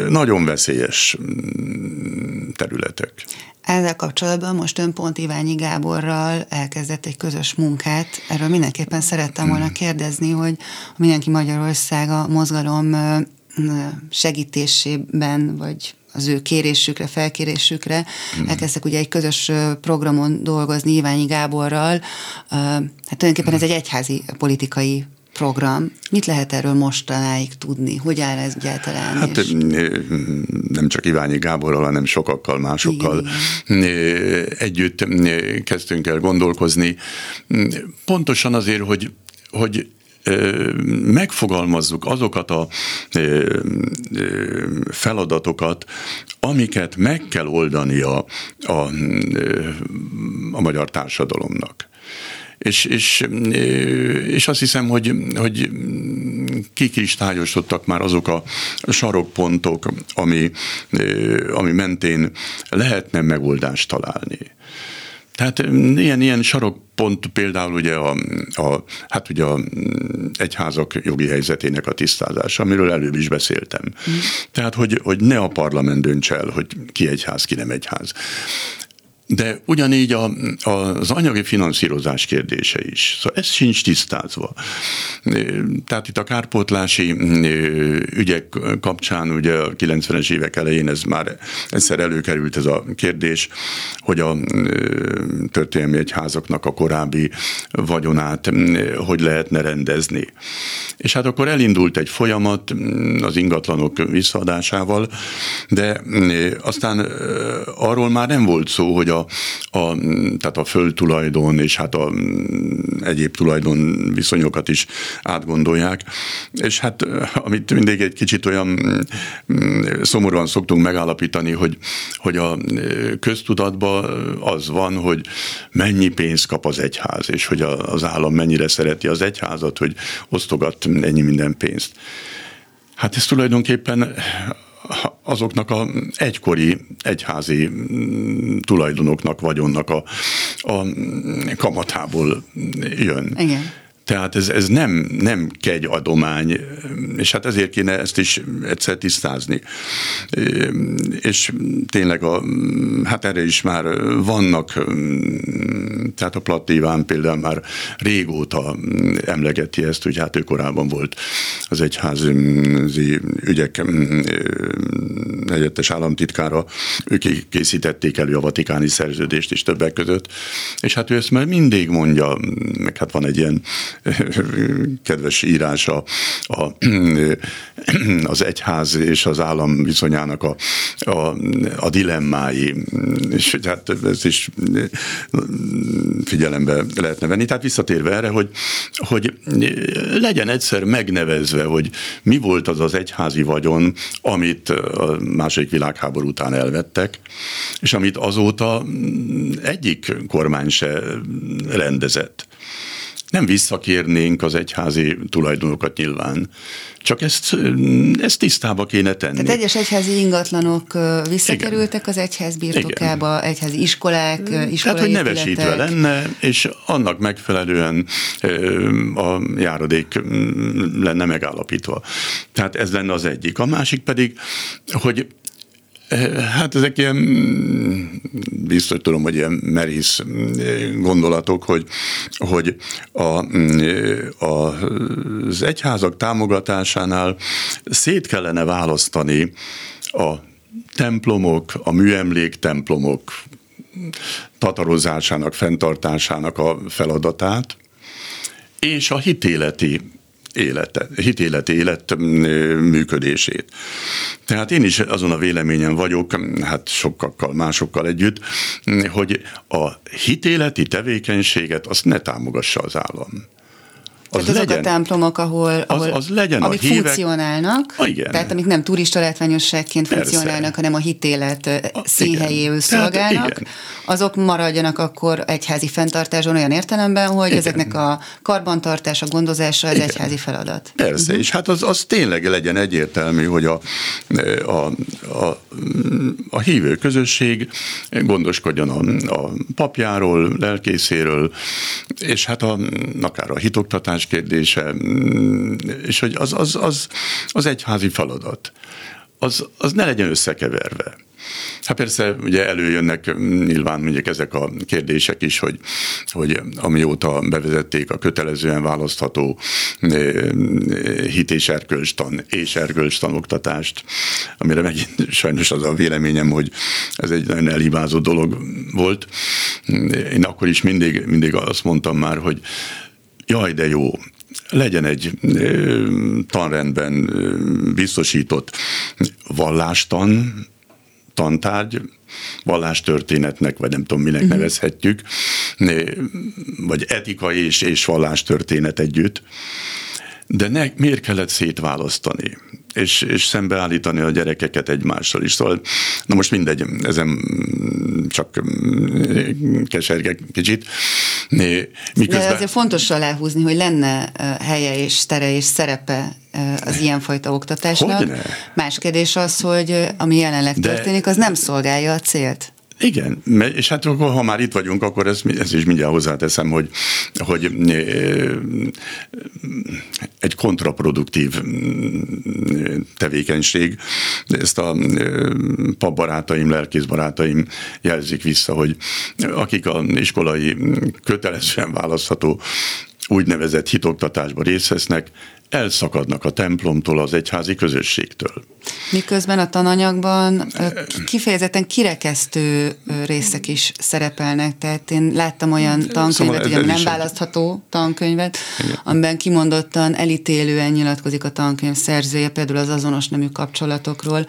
Speaker 3: nagyon veszélyes mm, területek.
Speaker 2: Ezzel kapcsolatban most ön pont Iványi Gáborral elkezdett egy közös munkát. Erről mindenképpen szerettem volna hmm. kérdezni, hogy Mindenki Magyarország a mozgalom segítésében, vagy az ő kérésükre, felkérésükre. Mm. Elkezdtek ugye egy közös programon dolgozni Iványi Gáborral. Hát tulajdonképpen ez egy egyházi politikai program. Mit lehet erről mostanáig tudni? Hogy áll ez egyáltalán?
Speaker 3: Hát és... nem csak Iványi Gáborral, hanem sokakkal, másokkal Igen. együtt kezdtünk el gondolkozni. Pontosan azért, hogy, hogy megfogalmazzuk azokat a feladatokat, amiket meg kell oldania a, a, magyar társadalomnak. És, és, és azt hiszem, hogy, hogy kikristályosodtak már azok a sarokpontok, ami, ami mentén lehetne megoldást találni. Tehát ilyen, ilyen sarokpont például ugye a, a, hát ugye a egyházak jogi helyzetének a tisztázása, amiről előbb is beszéltem. Mm. Tehát, hogy, hogy ne a parlament dönts el, hogy ki egyház, ki nem egyház. De ugyanígy a, az anyagi finanszírozás kérdése is. Szóval ez sincs tisztázva. Tehát itt a kárpótlási ügyek kapcsán, ugye a 90-es évek elején ez már egyszer előkerült ez a kérdés, hogy a történelmi egyházaknak a korábbi vagyonát hogy lehetne rendezni. És hát akkor elindult egy folyamat az ingatlanok visszaadásával, de aztán arról már nem volt szó, hogy a a, tehát a földtulajdon és hát a egyéb tulajdon viszonyokat is átgondolják. És hát amit mindig egy kicsit olyan szomorúan szoktunk megállapítani, hogy, hogy a köztudatban az van, hogy mennyi pénzt kap az egyház, és hogy az állam mennyire szereti az egyházat, hogy osztogat ennyi minden pénzt. Hát ez tulajdonképpen azoknak a egykori egyházi mm, tulajdonoknak, vagyonnak a, a kamatából jön.
Speaker 2: Igen.
Speaker 3: Tehát ez, ez nem, nem kegy adomány, és hát ezért kéne ezt is egyszer tisztázni. És tényleg a, hát erre is már vannak, tehát a Platt például már régóta emlegeti ezt, hogy hát ő korábban volt az egyházi ügyek helyettes államtitkára, ők készítették elő a vatikáni szerződést is többek között, és hát ő ezt már mindig mondja, meg hát van egy ilyen kedves írása a, az egyház és az állam viszonyának a, a, a dilemmái, és hát ez is figyelembe lehetne venni. Tehát visszatérve erre, hogy, hogy legyen egyszer megnevezve, hogy mi volt az az egyházi vagyon, amit a második világháború után elvettek, és amit azóta egyik kormány se rendezett nem visszakérnénk az egyházi tulajdonokat nyilván. Csak ezt, ezt tisztába kéne tenni.
Speaker 2: Tehát egyes egyházi ingatlanok visszakerültek Igen. az egyház birtokába, Igen. egyházi iskolák, iskolai Tehát,
Speaker 3: hogy nevesítve lenne, és annak megfelelően a járadék lenne megállapítva. Tehát ez lenne az egyik. A másik pedig, hogy Hát ezek ilyen, biztos tudom, hogy ilyen merész gondolatok, hogy, hogy a, a, az egyházak támogatásánál szét kellene választani a templomok, a műemlék templomok tatarozásának, fenntartásának a feladatát, és a hitéleti élete, hitéleti élet működését. Tehát én is azon a véleményen vagyok, hát sokakkal, másokkal együtt, hogy a hitéleti tevékenységet azt ne támogassa az állam
Speaker 2: az tehát legyen, azok a templomok, ahol, ahol
Speaker 3: az, az legyen
Speaker 2: amik
Speaker 3: a hívek,
Speaker 2: funkcionálnak,
Speaker 3: a, igen.
Speaker 2: tehát amik nem turista látványosságként funkcionálnak, hanem a hitélet színhelyéül szolgálnak, igen. azok maradjanak akkor egyházi fenntartáson olyan értelemben, hogy igen. ezeknek a karbantartása, gondozása az igen. egyházi feladat.
Speaker 3: Persze, uh-huh. és hát az, az tényleg legyen egyértelmű, hogy a, a, a, a hívő közösség gondoskodjon a, a papjáról, lelkészéről, és hát a, akár a hitoktatás oktatás kérdése, mm, és hogy az, az, az, az egyházi feladat. Az, az ne legyen összekeverve. Hát persze ugye előjönnek nyilván mondjuk ezek a kérdések is, hogy, hogy amióta bevezették a kötelezően választható eh, hit és erkölcstan és erkölcstan oktatást, amire megint sajnos az a véleményem, hogy ez egy nagyon elhibázott dolog volt. Én akkor is mindig, mindig azt mondtam már, hogy jaj, de jó, legyen egy tanrendben biztosított vallástan, tantárgy, vallástörténetnek, vagy nem tudom, minek uh-huh. nevezhetjük, vagy etikai és, és vallástörténet együtt. De ne, miért kellett szétválasztani? És, és szembeállítani a gyerekeket egymással is. Szóval, na most mindegy, ezen csak kesergek kicsit.
Speaker 2: Miközben... De azért fontos aláhúzni, hogy lenne helye és tere és szerepe az ilyenfajta oktatásnak. Hogyne? Más kérdés az, hogy ami jelenleg De... történik, az nem szolgálja a célt.
Speaker 3: Igen, és hát akkor, ha már itt vagyunk, akkor ezt, ezt is mindjárt hozzáteszem, hogy, hogy egy kontraproduktív tevékenység. Ezt a papbarátaim, lelkészbarátaim jelzik vissza, hogy akik a iskolai kötelezően választható úgynevezett hitoktatásba részt vesznek, elszakadnak a templomtól, az egyházi közösségtől.
Speaker 2: Miközben a tananyagban kifejezetten kirekesztő részek is szerepelnek, tehát én láttam olyan tankönyvet, szóval ugye nem választható tankönyvet, Igen. amiben kimondottan elítélően nyilatkozik a tankönyv szerzője, például az azonos nemű kapcsolatokról,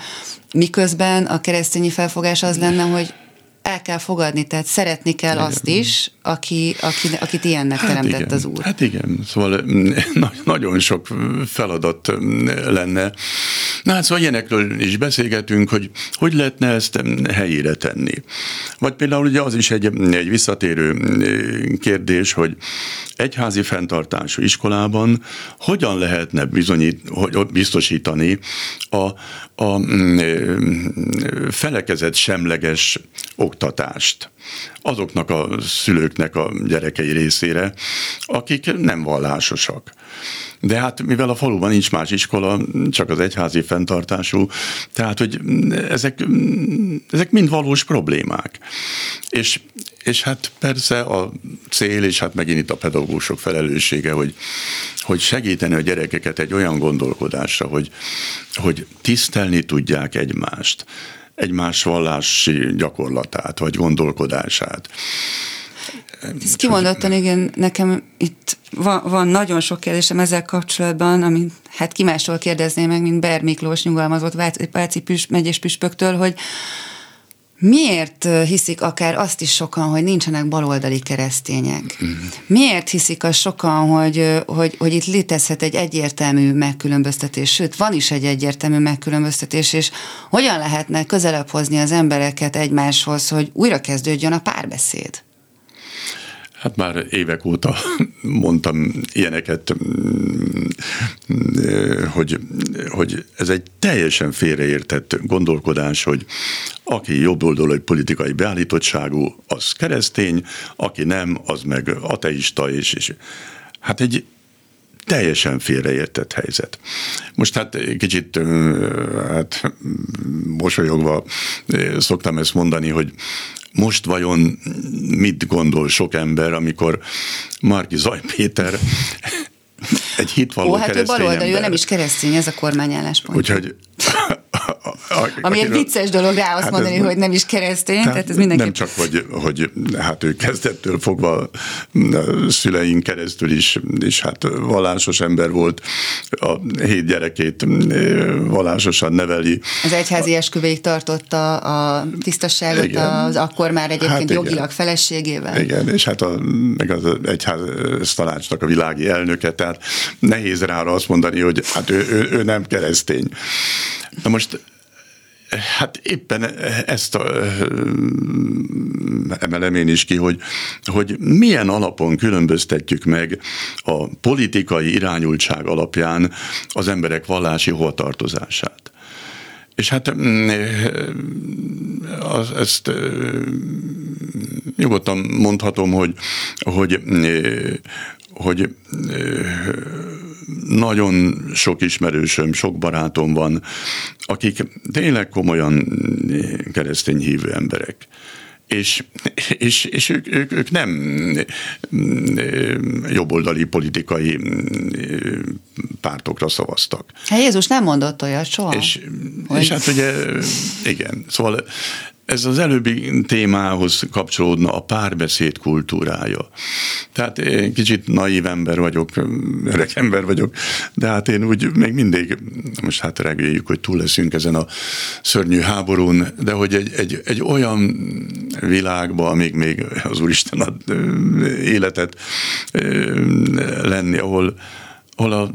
Speaker 2: miközben a keresztényi felfogás az lenne, hogy el kell fogadni, tehát szeretni kell igen. azt is, aki, aki, akit ilyennek hát teremtett
Speaker 3: igen.
Speaker 2: az Úr.
Speaker 3: Hát igen, szóval nagyon sok feladat lenne. Na hát szóval ilyenekről is beszélgetünk, hogy hogy lehetne ezt helyére tenni. Vagy például ugye az is egy, egy visszatérő kérdés, hogy egyházi fenntartású iskolában hogyan lehetne bizonyít, hogy biztosítani a, a felekezet semleges oktatást azoknak a szülőknek a gyerekei részére, akik nem vallásosak. De hát mivel a faluban nincs más iskola, csak az egyházi fenntartású, tehát hogy ezek, ezek mind valós problémák. És, és hát persze a cél, és hát megint itt a pedagógusok felelőssége, hogy, hogy segíteni a gyerekeket egy olyan gondolkodásra, hogy, hogy tisztelni tudják egymást egymás vallási gyakorlatát, vagy gondolkodását.
Speaker 2: Ez kimondottan, igen, nekem itt van, van nagyon sok kérdésem ezzel kapcsolatban, amit hát ki másról kérdezném meg, mint Ber Miklós nyugalmazott Váci püspöktől, hogy Miért hiszik akár azt is sokan, hogy nincsenek baloldali keresztények? Miért hiszik azt sokan, hogy, hogy, hogy itt létezhet egy egyértelmű megkülönböztetés? Sőt, van is egy egyértelmű megkülönböztetés, és hogyan lehetne közelebb hozni az embereket egymáshoz, hogy újra kezdődjön a párbeszéd?
Speaker 3: Hát már évek óta mondtam ilyeneket, hogy, hogy ez egy teljesen félreértett gondolkodás, hogy aki jobboldali politikai beállítottságú, az keresztény, aki nem, az meg ateista, és, és hát egy teljesen félreértett helyzet. Most hát kicsit hát, mosolyogva szoktam ezt mondani, hogy most vajon mit gondol sok ember, amikor Marki Zaj Péter egy hitvalló
Speaker 2: Ó, hát ő baloldali, ő nem is keresztény, ez a kormány álláspontja.
Speaker 3: Úgyhogy
Speaker 2: ami egy vicces dolog rá azt hát mondani, hogy nem is keresztény, tehát, tehát ez mindenki.
Speaker 3: Nem csak, hogy, hogy hát ő kezdettől fogva szüleink keresztül is, és hát vallásos ember volt, a hét gyerekét vallásosan neveli.
Speaker 2: Az egyházi esküvéig tartotta a tisztasságot igen. az akkor már egyébként hát jogilag igen. feleségével.
Speaker 3: Igen, és hát a, meg az egyház tanácsnak a világi elnöke, tehát nehéz rá azt mondani, hogy hát ő, ő, ő nem keresztény. Na most Hát éppen ezt a, emelem én is ki, hogy, hogy milyen alapon különböztetjük meg a politikai irányultság alapján az emberek vallási hovatartozását. És hát az, ezt nyugodtan mondhatom, hogy, hogy, hogy nagyon sok ismerősöm, sok barátom van, akik tényleg komolyan keresztény hívő emberek és, és, és ők, ők, ők nem jobboldali politikai pártokra szavaztak.
Speaker 2: Hát Jézus nem mondott olyat soha.
Speaker 3: És, hogy... és hát ugye, igen, szóval ez az előbbi témához kapcsolódna a párbeszéd kultúrája. Tehát kicsit naív ember vagyok, öreg ember vagyok, de hát én úgy még mindig, most hát reméljük, hogy túl leszünk ezen a szörnyű háborún, de hogy egy, egy, egy olyan világban, amíg még az Úristen ad életet lenni, ahol, ahol a,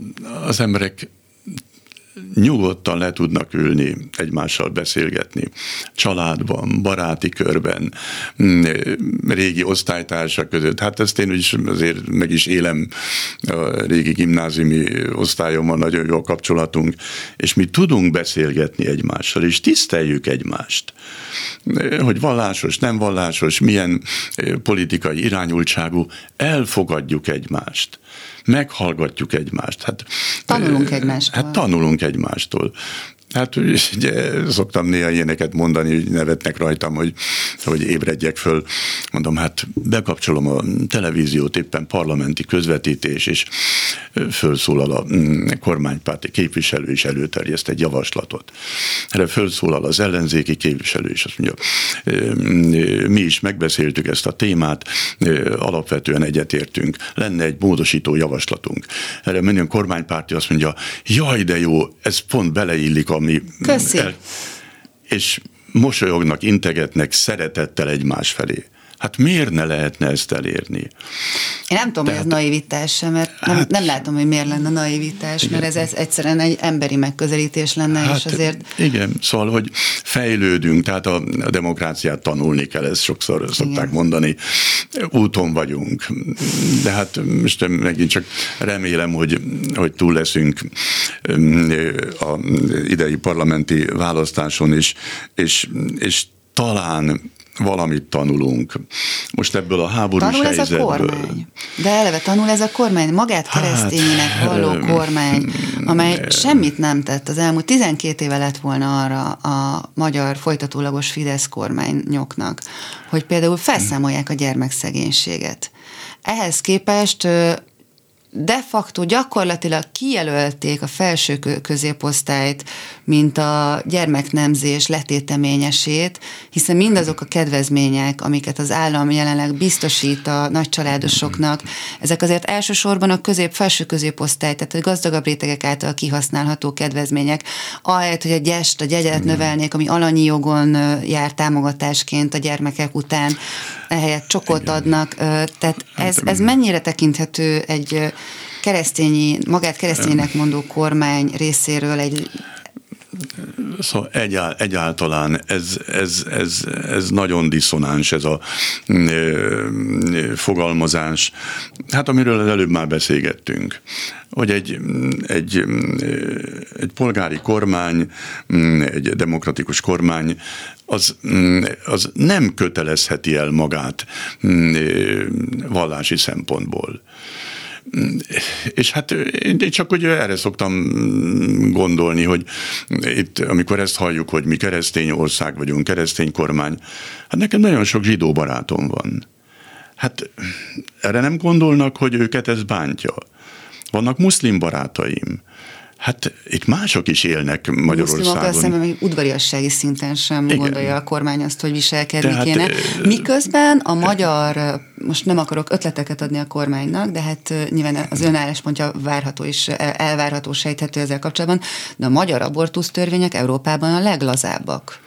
Speaker 3: az emberek nyugodtan le tudnak ülni, egymással beszélgetni. Családban, baráti körben, mm, régi osztálytársak között. Hát ezt én is azért meg is élem a régi gimnáziumi osztályommal nagyon jó a kapcsolatunk, és mi tudunk beszélgetni egymással, és tiszteljük egymást. Hogy vallásos, nem vallásos, milyen politikai irányultságú, elfogadjuk egymást meghallgatjuk egymást. Hát,
Speaker 2: tanulunk egymástól.
Speaker 3: Hát tanulunk egymástól. Hát ugye szoktam néha ilyeneket mondani, hogy nevetnek rajtam, hogy, hogy ébredjek föl. Mondom, hát bekapcsolom a televíziót, éppen parlamenti közvetítés, és fölszólal a mm, kormánypárti képviselő, és előterjeszt egy javaslatot. Erre fölszólal az ellenzéki képviselő, és azt mondja, mi is megbeszéltük ezt a témát, alapvetően egyetértünk, lenne egy módosító javaslatunk. Erre minden kormánypárti azt mondja, jaj, de jó, ez pont beleillik a ami...
Speaker 2: Köszi. El,
Speaker 3: és mosolyognak, integetnek szeretettel egymás felé. Hát miért ne lehetne ezt elérni?
Speaker 2: Én nem tudom, Tehát, hogy ez naivitás sem, mert nem, hát, nem látom, hogy miért lenne naivitás, igen. mert ez, ez egyszerűen egy emberi megközelítés lenne, hát, és azért...
Speaker 3: Igen, szóval, hogy fejlődünk, tehát a, a demokráciát tanulni kell, ezt sokszor igen. szokták mondani, úton vagyunk, de hát most megint csak remélem, hogy, hogy túl leszünk a idei parlamenti választáson is, és, és talán valamit tanulunk. Most ebből a háborús
Speaker 2: tanul
Speaker 3: helyzetből.
Speaker 2: ez a kormány. De eleve tanul ez a kormány, magát hát, keresztényinek hát, valló kormány, amely ne. semmit nem tett. Az elmúlt 12 éve lett volna arra a magyar folytatólagos Fidesz kormányoknak, hogy például felszámolják a gyermekszegénységet. Ehhez képest de facto gyakorlatilag kijelölték a felső középosztályt, mint a gyermeknemzés letéteményesét, hiszen mindazok a kedvezmények, amiket az állam jelenleg biztosít a nagycsaládosoknak, ezek azért elsősorban a közép, felső középosztály, tehát a gazdagabb rétegek által kihasználható kedvezmények, ahelyett, hogy a gyest, a gyegyet növelnék, ami alanyi jogon jár támogatásként a gyermekek után, ehelyett csokot adnak. Tehát ez, ez mennyire tekinthető egy keresztényi, magát kereszténynek mondó kormány részéről egy
Speaker 3: Szóval egyál, egyáltalán ez, ez, ez, ez nagyon diszonáns ez a fogalmazás. Hát amiről az előbb már beszélgettünk, hogy egy, egy, egy polgári kormány, egy demokratikus kormány az, az nem kötelezheti el magát vallási szempontból. És hát én csak hogy erre szoktam gondolni, hogy itt, amikor ezt halljuk, hogy mi keresztény ország vagyunk, keresztény kormány, hát nekem nagyon sok zsidó barátom van. Hát erre nem gondolnak, hogy őket ez bántja. Vannak muszlim barátaim, Hát itt mások is élnek Magyarországon.
Speaker 2: Szemben még udvariassági szinten sem Igen. gondolja a kormány azt, hogy viselkedni Tehát, kéne. Miközben a magyar, most nem akarok ötleteket adni a kormánynak, de hát nyilván az ön álláspontja várható és elvárható sejthető ezzel kapcsolatban, de a magyar abortusz törvények Európában a leglazábbak.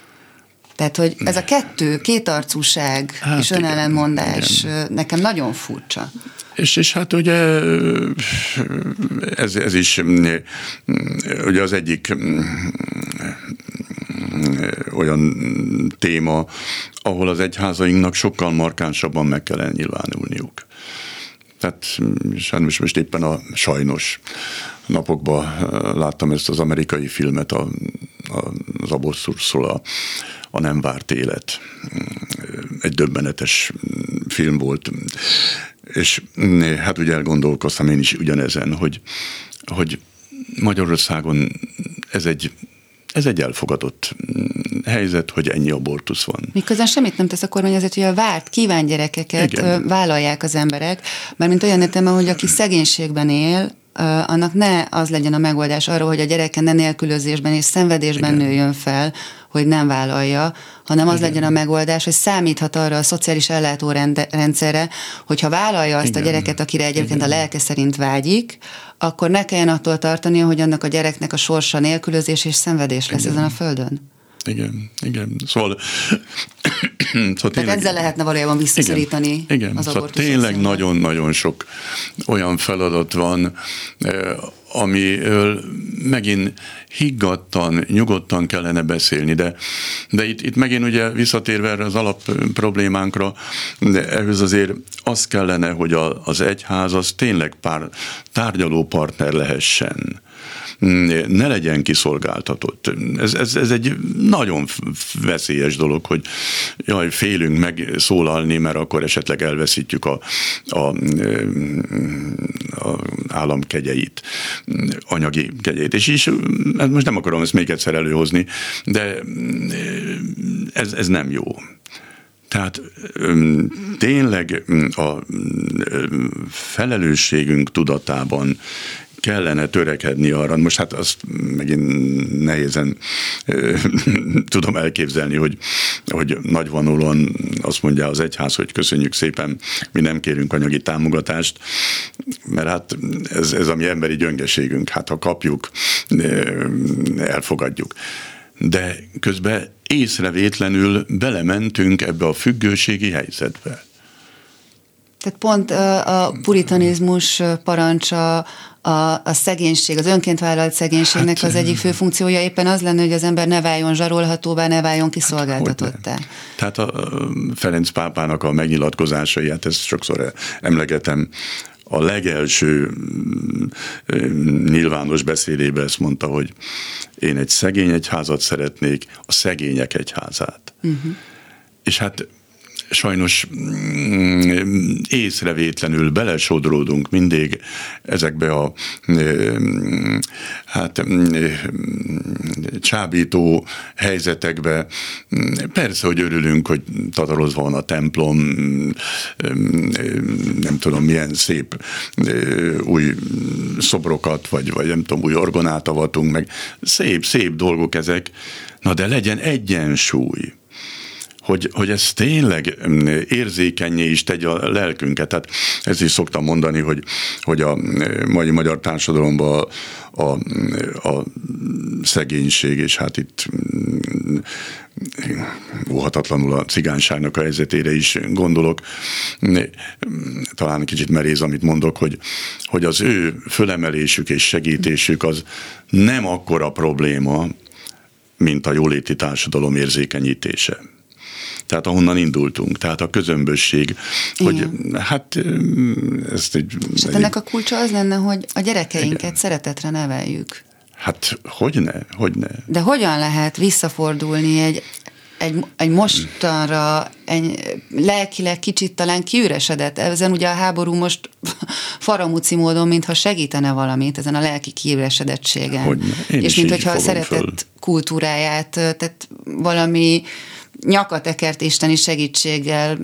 Speaker 2: Tehát, hogy ez a kettő, kétarcúság hát és önellenmondás igen. nekem nagyon furcsa.
Speaker 3: És, és hát ugye ez, ez is ugye az egyik olyan téma, ahol az egyházainknak sokkal markánsabban meg kell nyilvánulniuk. Tehát sajnos most éppen a sajnos napokban láttam ezt az amerikai filmet, a, a, az abortuszról a, a nem várt élet. Egy döbbenetes film volt. És hát ugye elgondolkoztam én is ugyanezen, hogy, hogy Magyarországon ez egy ez egy elfogadott helyzet, hogy ennyi abortusz van.
Speaker 2: Miközben semmit nem tesz a kormány azért, hogy a várt, kíván gyerekeket Igen. vállalják az emberek, mert mint olyan értelme, hogy aki szegénységben él, annak ne az legyen a megoldás arra, hogy a gyereke ne nélkülözésben és szenvedésben Igen. nőjön fel, hogy nem vállalja, hanem az Igen. legyen a megoldás, hogy számíthat arra a szociális ellátórendszerre, hogyha vállalja azt Igen. a gyereket, akire egyébként Igen. a lelke szerint vágyik, akkor ne kelljen attól tartani, hogy annak a gyereknek a sorsa nélkülözés és szenvedés lesz Igen. ezen a földön.
Speaker 3: Igen, igen. Szóval,
Speaker 2: szóval tényleg, ezzel lehetne valójában visszaszorítani
Speaker 3: igen, igen. az szóval tényleg nagyon-nagyon sok olyan feladat van, eh, amiről megint higgadtan, nyugodtan kellene beszélni, de, de itt, itt megint ugye visszatérve erre az alap problémánkra, de ehhez azért az kellene, hogy a, az egyház az tényleg pár tárgyaló partner lehessen ne legyen kiszolgáltatott. Ez, ez, ez egy nagyon veszélyes dolog, hogy jaj, félünk megszólalni, mert akkor esetleg elveszítjük a, a, a állam kegyeit, anyagi kegyeit. És is, hát most nem akarom ezt még egyszer előhozni, de ez, ez nem jó. Tehát tényleg a felelősségünk tudatában kellene törekedni arra, most hát azt megint nehézen tudom elképzelni, hogy, hogy nagyvonulon azt mondja az egyház, hogy köszönjük szépen, mi nem kérünk anyagi támogatást, mert hát ez, ez a mi emberi gyöngeségünk, hát ha kapjuk, elfogadjuk. De közben észrevétlenül belementünk ebbe a függőségi helyzetbe.
Speaker 2: Tehát pont a puritanizmus parancsa a, a szegénység, az önként vállalt szegénységnek hát, az egyik fő funkciója éppen az lenne, hogy az ember ne váljon zsarolhatóvá, ne váljon kiszolgáltatottá. Hát,
Speaker 3: Tehát a Ferenc pápának a megnyilatkozásai, hát ezt sokszor emlegetem, a legelső nyilvános beszédében ezt mondta, hogy én egy szegény egyházat szeretnék, a szegények egyházát. Uh-huh. És hát sajnos mm, észrevétlenül belesodródunk mindig ezekbe a mm, hát mm, csábító helyzetekbe. Persze, hogy örülünk, hogy tatarozva van a templom, nem tudom milyen szép új szobrokat, vagy, vagy nem tudom, új orgonát avatunk meg. Szép, szép dolgok ezek, na de legyen egyensúly hogy, hogy ez tényleg érzékenyé is tegye a lelkünket. Tehát ezt is szoktam mondani, hogy, hogy a mai magyar társadalomban a, a, a szegénység, és hát itt óhatatlanul a cigányságnak a helyzetére is gondolok. Talán kicsit meréz, amit mondok, hogy, hogy az ő fölemelésük és segítésük az nem akkora probléma, mint a jóléti társadalom érzékenyítése tehát ahonnan indultunk, tehát a közömbösség, hogy Igen. hát ezt egy...
Speaker 2: És hát ennek a kulcsa az lenne, hogy a gyerekeinket Igen. szeretetre neveljük.
Speaker 3: Hát hogyne, hogyne.
Speaker 2: De hogyan lehet visszafordulni egy egy, egy mostanra egy lelkileg kicsit talán kiüresedett. Ezen ugye a háború most faramúci módon, mintha segítene valamit ezen a lelki kiüresedettségen. És mintha a szeretett föl. kultúráját, tehát valami nyakatekert isteni segítséggel,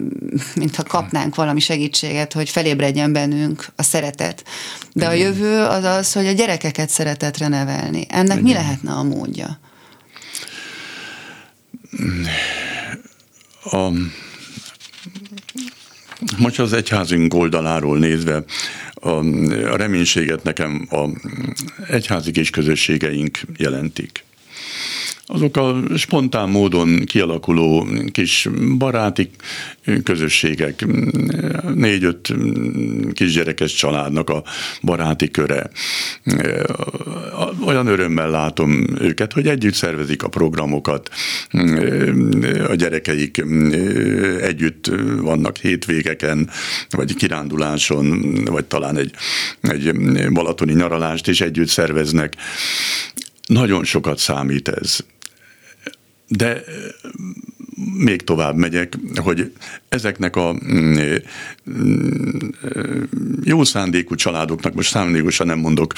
Speaker 2: mintha kapnánk valami segítséget, hogy felébredjen bennünk a szeretet. De a jövő az az, hogy a gyerekeket szeretetre nevelni. Ennek mi lehetne a módja?
Speaker 3: A, most az egyházunk oldaláról nézve, a, a reménységet nekem a egyházi kis közösségeink jelentik azok a spontán módon kialakuló kis baráti közösségek, négy-öt kisgyerekes családnak a baráti köre. Olyan örömmel látom őket, hogy együtt szervezik a programokat, a gyerekeik együtt vannak hétvégeken, vagy kiránduláson, vagy talán egy, egy balatoni nyaralást is együtt szerveznek. Nagyon sokat számít ez de még tovább megyek, hogy ezeknek a mm, mm, jó szándékú családoknak, most szándékosan nem mondok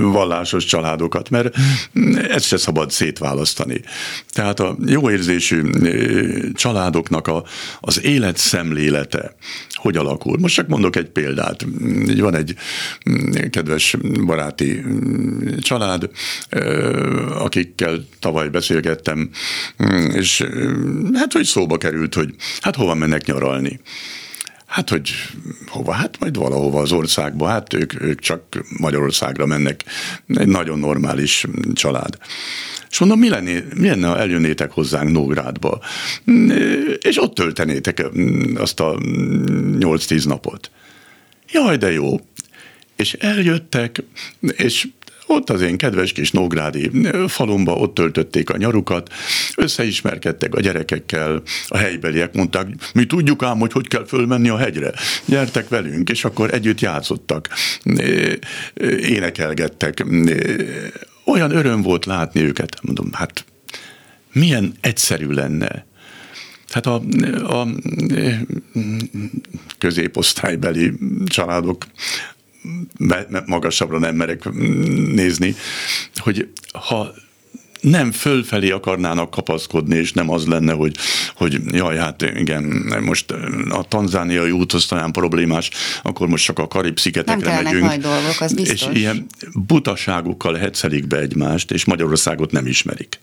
Speaker 3: vallásos családokat, mert ezt se szabad szétválasztani. Tehát a jó érzésű családoknak a, az életszemlélete hogy alakul. Most csak mondok egy példát. Van egy mm, kedves baráti család, akikkel tavaly beszélgettem, és hát, hogy szóba került, hogy hát hova mennek nyaralni. Hát, hogy hova? Hát majd valahova az országba. Hát ők, ők csak Magyarországra mennek. Egy nagyon normális család. És mondom, mi, lenné, mi lenne, ha eljönnétek hozzánk Nógrádba, és ott töltenétek azt a 8-10 napot. Jaj, de jó. És eljöttek, és ott az én kedves kis Nógrádi falumba, ott töltötték a nyarukat, összeismerkedtek a gyerekekkel, a helybeliek mondták, mi tudjuk ám, hogy hogy kell fölmenni a hegyre, gyertek velünk, és akkor együtt játszottak, énekelgettek. Olyan öröm volt látni őket, mondom, hát milyen egyszerű lenne, Hát a, a középosztálybeli családok magasabbra nem merek nézni, hogy ha nem fölfelé akarnának kapaszkodni, és nem az lenne, hogy, hogy jaj, hát igen, most a tanzániai út az talán problémás, akkor most csak a Karib-szigetekre
Speaker 2: nem
Speaker 3: megyünk.
Speaker 2: Nagy dolgok, az biztos.
Speaker 3: És ilyen butaságukkal hetszelik be egymást, és Magyarországot nem ismerik.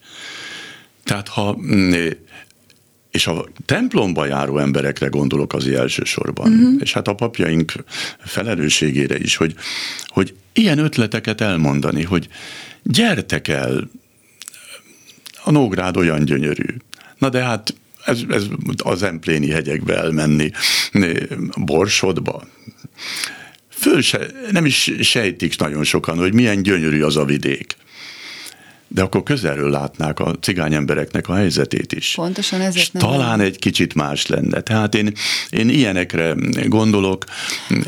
Speaker 3: Tehát ha és a templomba járó emberekre gondolok az elsősorban, uh-huh. és hát a papjaink felelősségére is, hogy, hogy ilyen ötleteket elmondani, hogy gyertek el, a Nógrád olyan gyönyörű. Na de hát ez, ez az empléni hegyekbe elmenni, Borsodba. Föl se, nem is sejtik nagyon sokan, hogy milyen gyönyörű az a vidék de akkor közelről látnák a cigány embereknek a helyzetét is.
Speaker 2: Pontosan ezért
Speaker 3: nem talán egy kicsit más lenne. Tehát én, én ilyenekre gondolok,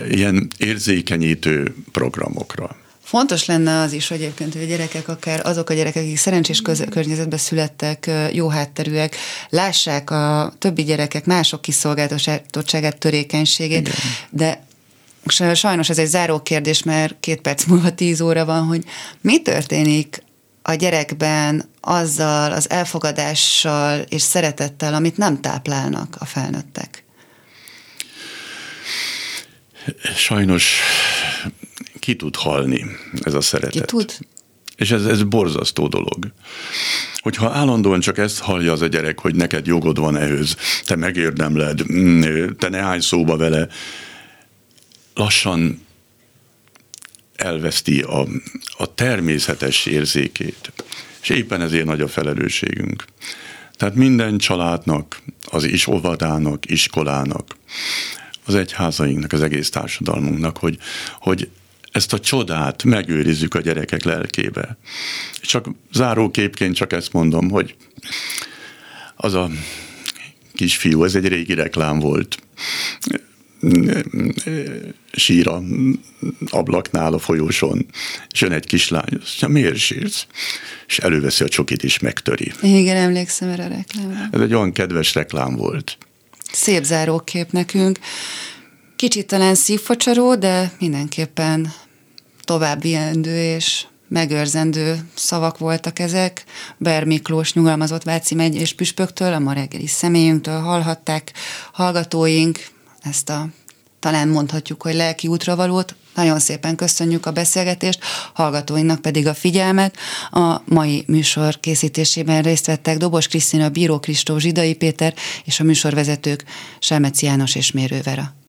Speaker 3: ilyen érzékenyítő programokra.
Speaker 2: Fontos lenne az is, hogy egyébként, hogy a gyerekek, akár azok a gyerekek, akik szerencsés köz- környezetben születtek, jó hátterűek, lássák a többi gyerekek mások kiszolgáltatottságát, törékenységét, Igen. de sajnos ez egy záró kérdés, mert két perc múlva tíz óra van, hogy mi történik a gyerekben azzal az elfogadással és szeretettel, amit nem táplálnak a felnőttek?
Speaker 3: Sajnos ki tud halni ez a szeretet.
Speaker 2: Ki tud?
Speaker 3: És ez, ez borzasztó dolog. Hogyha állandóan csak ezt hallja az a gyerek, hogy neked jogod van ehhez, te megérdemled, te ne állj szóba vele, lassan elveszti a, a természetes érzékét. És éppen ezért nagy a felelősségünk. Tehát minden családnak, az is óvadának, iskolának, az egyházainknak, az egész társadalmunknak, hogy, hogy ezt a csodát megőrizzük a gyerekek lelkébe. Csak záróképként csak ezt mondom, hogy az a kisfiú, ez egy régi reklám volt, sír a ablaknál a folyóson, és jön egy kislány, azt mondja, miért sírsz? És előveszi a csokit, és megtöri.
Speaker 2: Igen, emlékszem erre a reklámra.
Speaker 3: Ez egy olyan kedves reklám volt.
Speaker 2: Szép zárókép nekünk. Kicsit talán szívfacsaró, de mindenképpen további endő és megőrzendő szavak voltak ezek. Ber Miklós nyugalmazott Váci megy és püspöktől, a ma reggeli személyünktől hallhatták hallgatóink, ezt a talán mondhatjuk, hogy lelki útravalót. Nagyon szépen köszönjük a beszélgetést, hallgatóinknak pedig a figyelmet. A mai műsor készítésében részt vettek Dobos Krisztina, Bíró Kristóf, Zsidai Péter és a műsorvezetők Selmeci János és Mérő Vera.